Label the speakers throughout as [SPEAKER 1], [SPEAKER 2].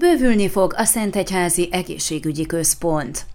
[SPEAKER 1] Bővülni fog a Szentegyházi Egészségügyi Központ.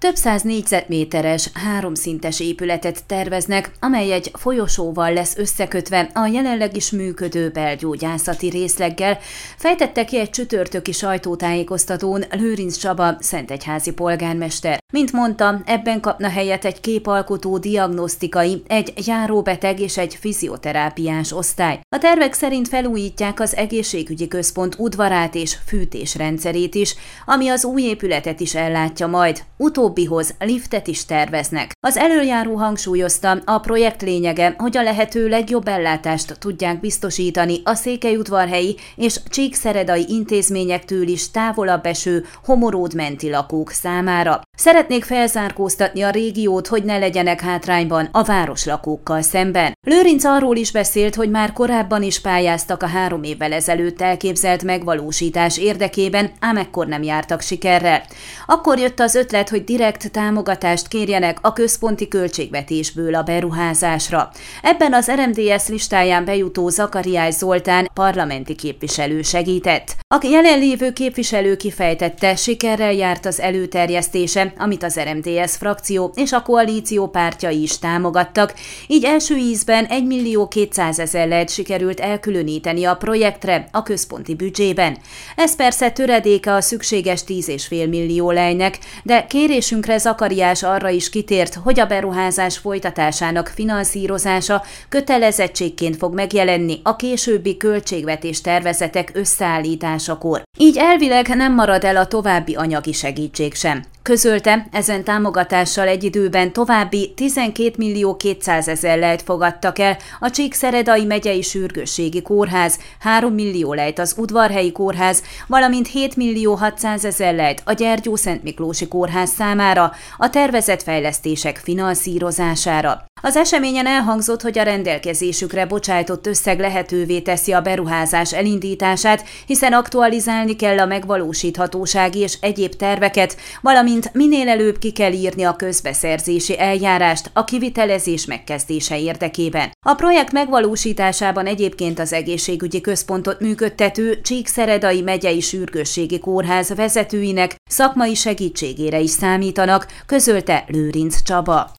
[SPEAKER 1] Több száz négyzetméteres, háromszintes épületet terveznek, amely egy folyosóval lesz összekötve a jelenleg is működő belgyógyászati részleggel, fejtette ki egy csütörtöki sajtótájékoztatón Lőrinc Csaba, Szentegyházi polgármester. Mint mondta, ebben kapna helyet egy képalkotó diagnosztikai, egy járóbeteg és egy fizioterápiás osztály. A tervek szerint felújítják az egészségügyi központ udvarát és fűtésrendszerét is, ami az új épületet is ellátja majd. Utó utóbbihoz liftet is terveznek. Az előjáró hangsúlyozta, a projekt lényege, hogy a lehető legjobb ellátást tudják biztosítani a székelyudvarhelyi és csíkszeredai intézményektől is távolabb eső homoród menti lakók számára. Szeretnék felzárkóztatni a régiót, hogy ne legyenek hátrányban a városlakókkal szemben. Lőrinc arról is beszélt, hogy már korábban is pályáztak a három évvel ezelőtt elképzelt megvalósítás érdekében, ám ekkor nem jártak sikerrel. Akkor jött az ötlet, hogy direkt támogatást kérjenek a központi költségvetésből a beruházásra. Ebben az RMDS listáján bejutó Zakariás Zoltán parlamenti képviselő segített. A jelenlévő képviselő kifejtette, sikerrel járt az előterjesztése, amit az RMDS frakció és a koalíció pártjai is támogattak, így első ízben 1 millió 200 ezer lehet sikerült elkülöníteni a projektre a központi büdzsében. Ez persze töredéke a szükséges 10,5 millió lejnek, de kérésünkre Zakariás arra is kitért, hogy a beruházás folytatásának finanszírozása kötelezettségként fog megjelenni a későbbi költségvetés tervezetek összeállításakor. Így elvileg nem marad el a további anyagi segítség sem. Közölte, ezen támogatással egy időben további 12 millió 200 ezer lejt fogadtak el a Csíkszeredai megyei sürgősségi kórház, 3 millió lejt az udvarhelyi kórház, valamint 7 millió 600 ezer lejt a Gyergyó Szent Miklósi kórház számára a tervezett fejlesztések finanszírozására. Az eseményen elhangzott, hogy a rendelkezésükre bocsájtott összeg lehetővé teszi a beruházás elindítását, hiszen aktualizálni kell a megvalósíthatósági és egyéb terveket, valamint minél előbb ki kell írni a közbeszerzési eljárást a kivitelezés megkezdése érdekében. A projekt megvalósításában egyébként az egészségügyi központot működtető Csíkszeredai megyei sürgősségi kórház vezetőinek szakmai segítségére is számítanak, közölte Lőrinc Csaba.